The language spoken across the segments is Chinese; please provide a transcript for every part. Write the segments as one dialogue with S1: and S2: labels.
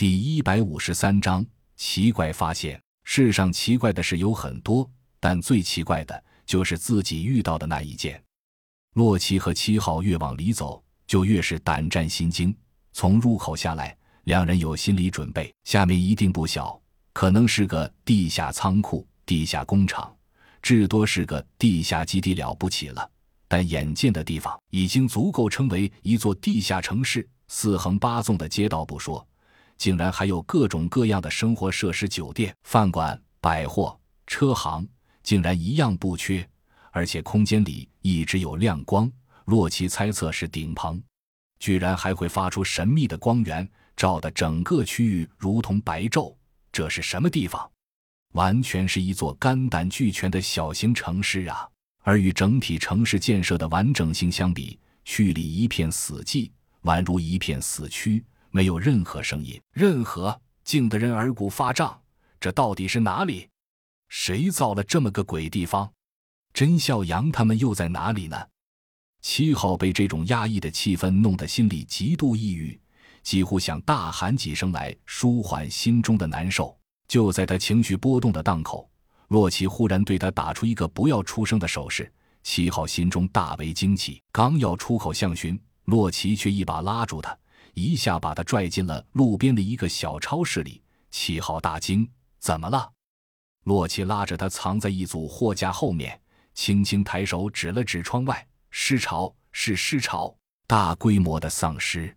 S1: 第一百五十三章奇怪发现。世上奇怪的事有很多，但最奇怪的就是自己遇到的那一件。洛奇和七号越往里走，就越是胆战心惊。从入口下来，两人有心理准备，下面一定不小，可能是个地下仓库、地下工厂，至多是个地下基地了不起了。但眼见的地方已经足够称为一座地下城市，四横八纵的街道不说，竟然还有各种各样的生活设施，酒店、饭馆、百货、车行，竟然一样不缺。而且空间里一直有亮光，洛奇猜测是顶棚，居然还会发出神秘的光源，照得整个区域如同白昼。这是什么地方？完全是一座肝胆俱全的小型城市啊！而与整体城市建设的完整性相比，区里一片死寂，宛如一片死区，没有任何声音，任何静得人耳骨发胀。这到底是哪里？谁造了这么个鬼地方？甄孝阳他们又在哪里呢？七号被这种压抑的气氛弄得心里极度抑郁，几乎想大喊几声来舒缓心中的难受。就在他情绪波动的档口。洛奇忽然对他打出一个不要出声的手势，七号心中大为惊奇，刚要出口相询，洛奇却一把拉住他，一下把他拽进了路边的一个小超市里。七号大惊：“怎么了？”洛奇拉着他藏在一组货架后面，轻轻抬手指了指窗外：“尸潮，是尸潮，大规模的丧尸，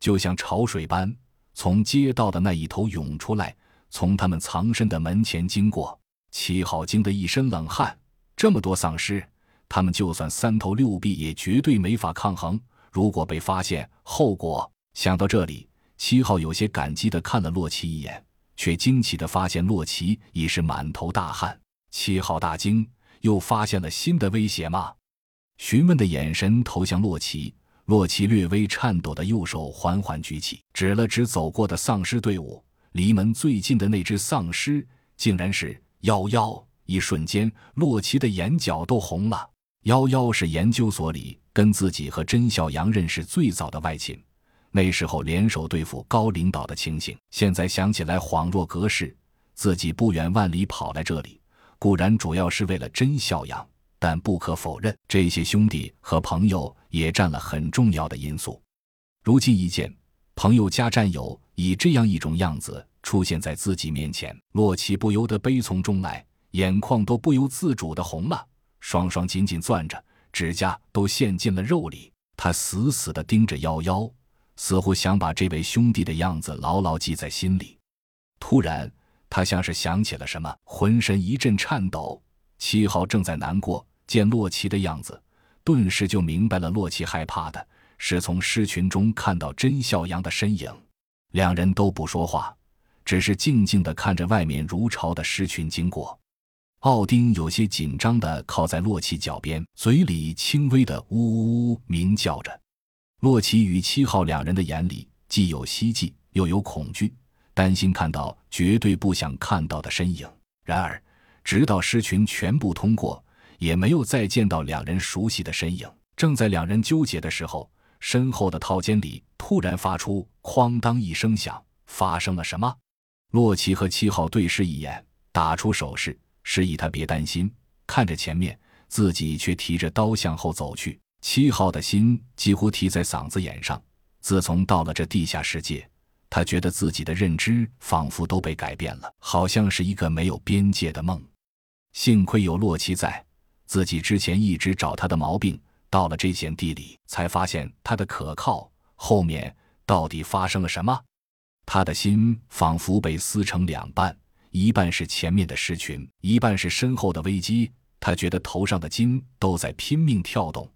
S1: 就像潮水般从街道的那一头涌出来，从他们藏身的门前经过。”七号惊得一身冷汗，这么多丧尸，他们就算三头六臂也绝对没法抗衡。如果被发现，后果……想到这里，七号有些感激的看了洛奇一眼，却惊奇的发现洛奇已是满头大汗。七号大惊，又发现了新的威胁吗？询问的眼神投向洛奇，洛奇略微颤抖的右手缓缓举起，指了指走过的丧尸队伍，离门最近的那只丧尸，竟然是。幺幺，一瞬间，洛奇的眼角都红了。幺幺是研究所里跟自己和甄小阳认识最早的外勤，那时候联手对付高领导的情形，现在想起来恍若隔世。自己不远万里跑来这里，固然主要是为了甄孝阳，但不可否认，这些兄弟和朋友也占了很重要的因素。如今一见，朋友加战友以这样一种样子。出现在自己面前，洛奇不由得悲从中来，眼眶都不由自主的红了，双双紧紧攥着，指甲都陷进了肉里。他死死地盯着幺幺，似乎想把这位兄弟的样子牢牢记在心里。突然，他像是想起了什么，浑身一阵颤抖。七号正在难过，见洛奇的样子，顿时就明白了，洛奇害怕的是从狮群中看到甄孝阳的身影。两人都不说话。只是静静地看着外面如潮的狮群经过，奥丁有些紧张地靠在洛奇脚边，嘴里轻微的呜呜呜鸣叫着。洛奇与七号两人的眼里既有希冀，又有恐惧，担心看到绝对不想看到的身影。然而，直到尸群全部通过，也没有再见到两人熟悉的身影。正在两人纠结的时候，身后的套间里突然发出“哐当”一声响，发生了什么？洛奇和七号对视一眼，打出手势，示意他别担心。看着前面，自己却提着刀向后走去。七号的心几乎提在嗓子眼上。自从到了这地下世界，他觉得自己的认知仿佛都被改变了，好像是一个没有边界的梦。幸亏有洛奇在，自己之前一直找他的毛病，到了这险地里才发现他的可靠。后面到底发生了什么？他的心仿佛被撕成两半，一半是前面的尸群，一半是身后的危机。他觉得头上的筋都在拼命跳动，